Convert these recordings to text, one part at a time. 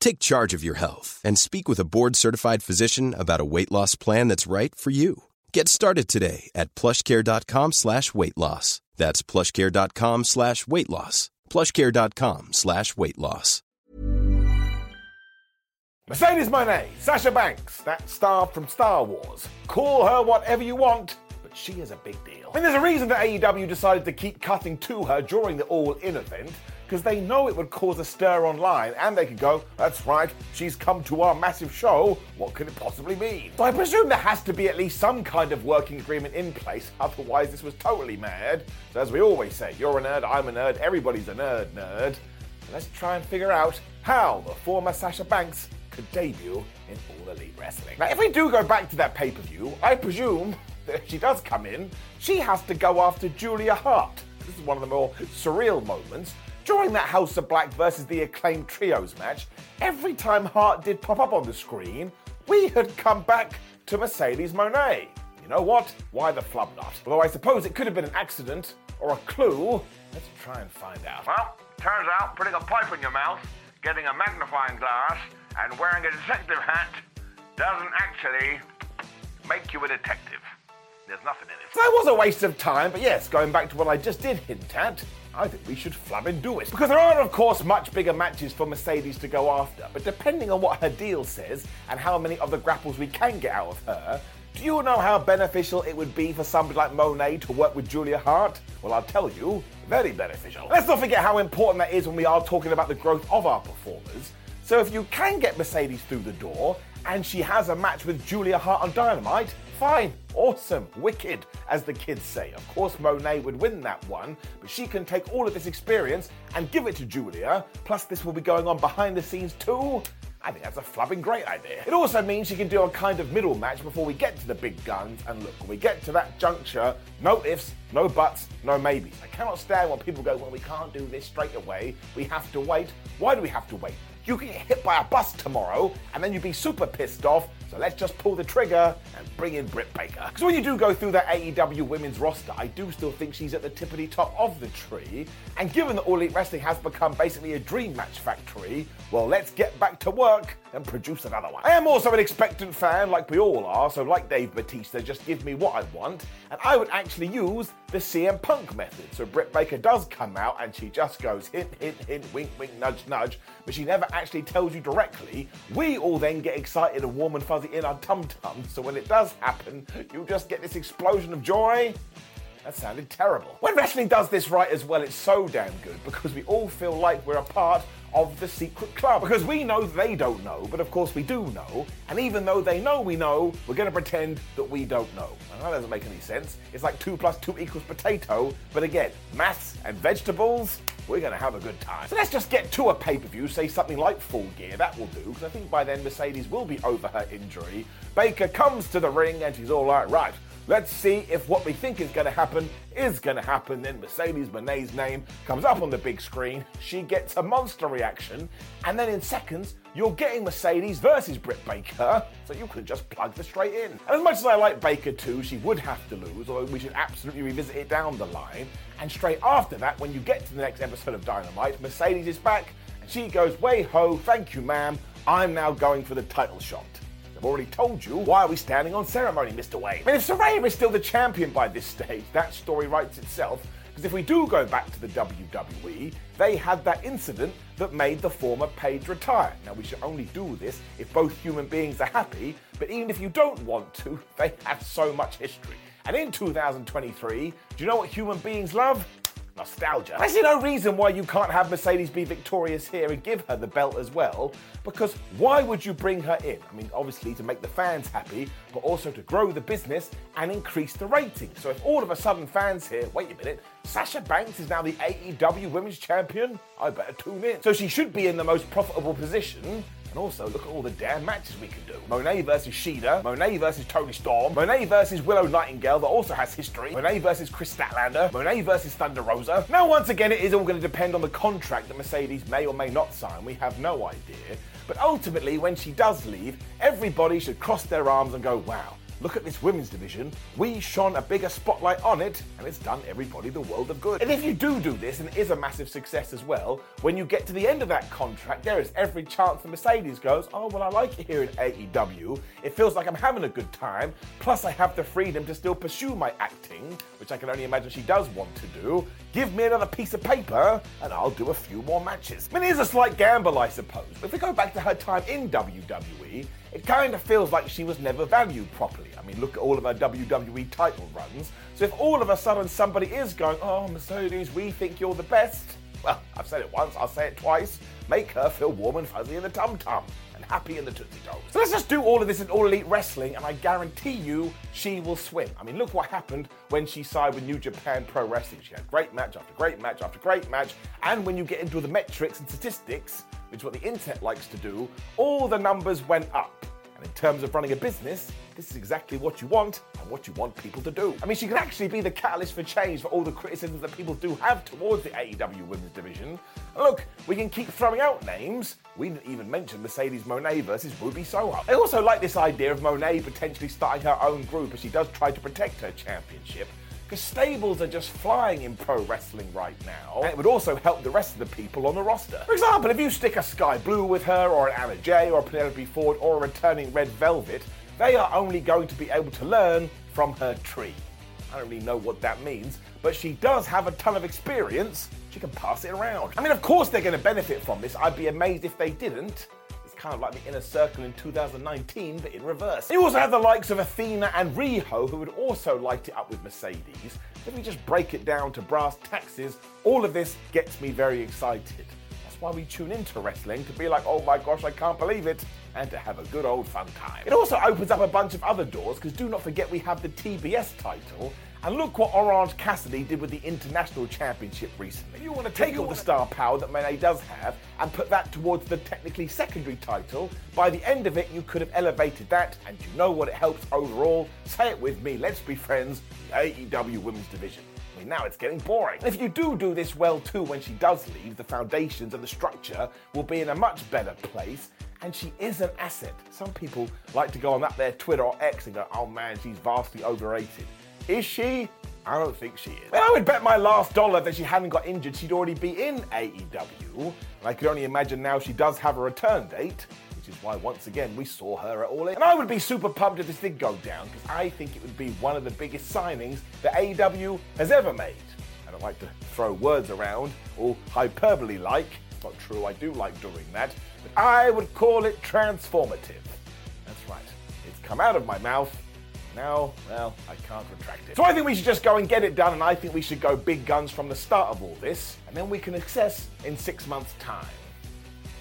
Take charge of your health and speak with a board-certified physician about a weight loss plan that's right for you. Get started today at plushcare.com slash weight loss. That's plushcare.com slash weight loss. plushcare.com slash weight loss. Mercedes Moné, Sasha Banks, that star from Star Wars. Call her whatever you want, but she is a big deal. And there's a reason that AEW decided to keep cutting to her during the All In event, because they know it would cause a stir online, and they could go, that's right, she's come to our massive show, what could it possibly mean? So I presume there has to be at least some kind of working agreement in place, otherwise this was totally mad. So as we always say, you're a nerd, I'm a nerd, everybody's a nerd, nerd. So let's try and figure out how the former Sasha Banks could debut in All Elite Wrestling. Now, if we do go back to that pay per view, I presume that if she does come in, she has to go after Julia Hart. This is one of the more surreal moments. During that House of Black versus the acclaimed trios match, every time Hart did pop up on the screen, we had come back to Mercedes Moné. You know what? Why the flub not? Although I suppose it could have been an accident or a clue. Let's try and find out. Well, turns out putting a pipe in your mouth, getting a magnifying glass, and wearing a detective hat doesn't actually make you a detective. There's nothing in it. So that was a waste of time, but yes, going back to what I just did hint at, I think we should flab and do it. Because there are, of course, much bigger matches for Mercedes to go after, but depending on what her deal says and how many of the grapples we can get out of her, do you know how beneficial it would be for somebody like Moné to work with Julia Hart? Well, I'll tell you, very beneficial. Let's not forget how important that is when we are talking about the growth of our performers. So if you can get Mercedes through the door and she has a match with Julia Hart on Dynamite, fine, awesome, wicked, as the kids say. Of course, Moné would win that one, but she can take all of this experience and give it to Julia. Plus, this will be going on behind the scenes too. I think that's a flubbing great idea. It also means she can do a kind of middle match before we get to the big guns. And look, when we get to that juncture, no ifs, no buts, no maybes. I cannot stand when people go, well, we can't do this straight away. We have to wait. Why do we have to wait? You can get hit by a bus tomorrow, and then you'd be super pissed off. So let's just pull the trigger and bring in Britt Baker. Because when you do go through that AEW women's roster, I do still think she's at the tippity top of the tree. And given that All Elite Wrestling has become basically a dream match factory, well, let's get back to work and produce another one. I am also an expectant fan, like we all are, so like Dave Batista, just give me what I want. And I would actually use the CM Punk method. So Britt Baker does come out and she just goes hint, hint, hint, wink, wink, nudge, nudge, but she never actually tells you directly. We all then get excited and warm and fuzzy in our tum tums. So when it does happen, you just get this explosion of joy. That sounded terrible. When wrestling does this right as well, it's so damn good because we all feel like we're a part of the secret club. Because we know they don't know, but of course we do know. And even though they know we know, we're going to pretend that we don't know. And that doesn't make any sense. It's like 2 plus 2 equals potato. But again, maths and vegetables, we're going to have a good time. So let's just get to a pay per view, say something like Full Gear. That will do, because I think by then Mercedes will be over her injury. Baker comes to the ring and she's all like, right. Let's see if what we think is going to happen is going to happen. Then Mercedes Moné's name comes up on the big screen. She gets a monster reaction. And then in seconds, you're getting Mercedes versus Britt Baker. So you could just plug the straight in. And as much as I like Baker too, she would have to lose, although we should absolutely revisit it down the line. And straight after that, when you get to the next episode of Dynamite, Mercedes is back and she goes, Way ho, thank you, ma'am. I'm now going for the title shot. I've already told you. Why are we standing on ceremony, Mr. Wayne? I mean, if Saraya is still the champion by this stage, that story writes itself. Because if we do go back to the WWE, they had that incident that made the former Paige retire. Now, we should only do this if both human beings are happy, but even if you don't want to, they have so much history. And in 2023, do you know what human beings love? Nostalgia. I see no reason why you can't have Mercedes be victorious here and give her the belt as well, because why would you bring her in? I mean, obviously to make the fans happy, but also to grow the business and increase the rating. So if all of a sudden fans here, wait a minute, Sasha Banks is now the AEW Women's Champion, I better tune in. So she should be in the most profitable position and also, look at all the damn matches we can do. Moné versus Shida, Moné versus Toni Storm, Moné versus Willow Nightingale that also has history, Moné versus Kris Statlander, Moné versus Thunder Rosa. Now, once again, it is all going to depend on the contract that Mercedes may or may not sign. We have no idea. But ultimately, when she does leave, everybody should cross their arms and go, wow, Look at this women's division. We shone a bigger spotlight on it, and it's done everybody the world of good. And if you do do this, and it is a massive success as well, when you get to the end of that contract, there is every chance the Mercedes goes, oh, well, I like it here in AEW. It feels like I'm having a good time. Plus, I have the freedom to still pursue my acting, which I can only imagine she does want to do. Give me another piece of paper, and I'll do a few more matches. I mean, it is a slight gamble, I suppose. But if we go back to her time in WWE, it kind of feels like she was never valued properly. I mean, look at all of her WWE title runs. So if all of a sudden somebody is going, oh, Mercedes, we think you're the best, well, I've said it once, I'll say it twice, make her feel warm and fuzzy in the tum tum and happy in the Tootsie Toes. So let's just do all of this in All Elite Wrestling, and I guarantee you she will swim. I mean, look what happened when she signed with New Japan Pro Wrestling. She had great match after great match after great match, and when you get into the metrics and statistics, which is what the internet likes to do, all the numbers went up. And in terms of running a business, this is exactly what you want and what you want people to do. I mean, she can actually be the catalyst for change for all the criticisms that people do have towards the AEW women's division. And look, we can keep throwing out names. We didn't even mention Mercedes Moné versus Ruby Soho. I also like this idea of Moné potentially starting her own group as she does try to protect her championship because stables are just flying in pro wrestling right now. And it would also help the rest of the people on the roster. For example, if you stick a Skye Blue with her, or an Anna Jay, or a Penelope Ford, or a returning Red Velvet, they are only going to be able to learn from her tree. I don't really know what that means, but she does have a ton of experience. She can pass it around. I mean, of course, they're going to benefit from this. I'd be amazed if they didn't kind of like the inner circle in 2019, but in reverse. You also have the likes of Athena and Riho, who would also light it up with Mercedes. Let me just break it down to brass taxes, all of this gets me very excited. That's why we tune into wrestling to be like, oh my gosh, I can't believe it, and to have a good old fun time. It also opens up a bunch of other doors, because do not forget we have the TBS title, and look what Orange Cassidy did with the International Championship recently. You want to take all the star power that Moné does have and put that towards the technically secondary title. By the end of it, you could have elevated that, and you know what it helps overall? Say it with me, let's be friends, AEW Women's Division. I mean, now it's getting boring. if you do do this well too when she does leave, the foundations and the structure will be in a much better place. And she is an asset. Some people like to go on that there Twitter or X and go, oh man, she's vastly overrated. Is she? I don't think she is. Well, I would bet my last dollar that she hadn't got injured, she'd already be in AEW. And I could only imagine now she does have a return date, which is why once again we saw her at All In. And I would be super pumped if this did go down, because I think it would be one of the biggest signings that AEW has ever made. I don't like to throw words around, all hyperbole like. It's not true, I do like doing that. But I would call it transformative. That's right. It's come out of my mouth now, well, I can't retract it. So I think we should just go and get it done, and I think we should go big guns from the start of all this, and then we can assess in six months' time.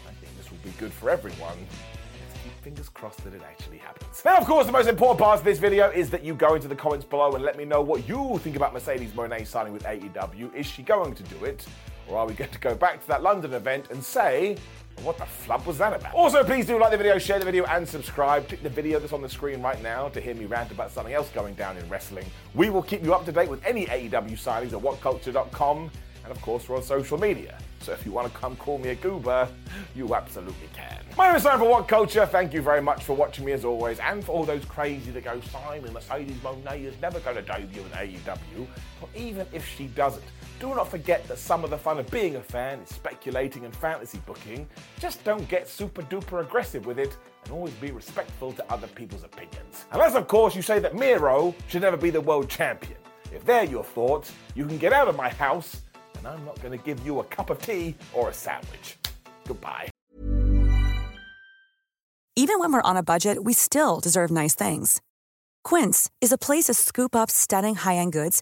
I think this will be good for everyone. Let's keep fingers crossed that it actually happens. Now, of course, the most important part of this video is that you go into the comments below and let me know what you think about Mercedes Moné signing with AEW. Is she going to do it? Or are we going to go back to that London event and say, what the flub was that about? Also, please do like the video, share the video, and subscribe. Click the video that's on the screen right now to hear me rant about something else going down in wrestling. We will keep you up to date with any AEW signings at whatculture.com. And of course, we're on social media. So if you want to come call me a goober, you absolutely can. My name is Simon for What Culture. Thank you very much for watching me as always, and for all those crazy that go, Simon, Mercedes Moné is never going to debut in AEW. But even if she doesn't, do not forget that some of the fun of being a fan is speculating and fantasy booking. Just don't get super duper aggressive with it and always be respectful to other people's opinions. Unless, of course, you say that Miro should never be the world champion. If they're your thoughts, you can get out of my house, and I'm not going to give you a cup of tea or a sandwich. Goodbye. Even when we're on a budget, we still deserve nice things. Quince is a place to scoop up stunning high end goods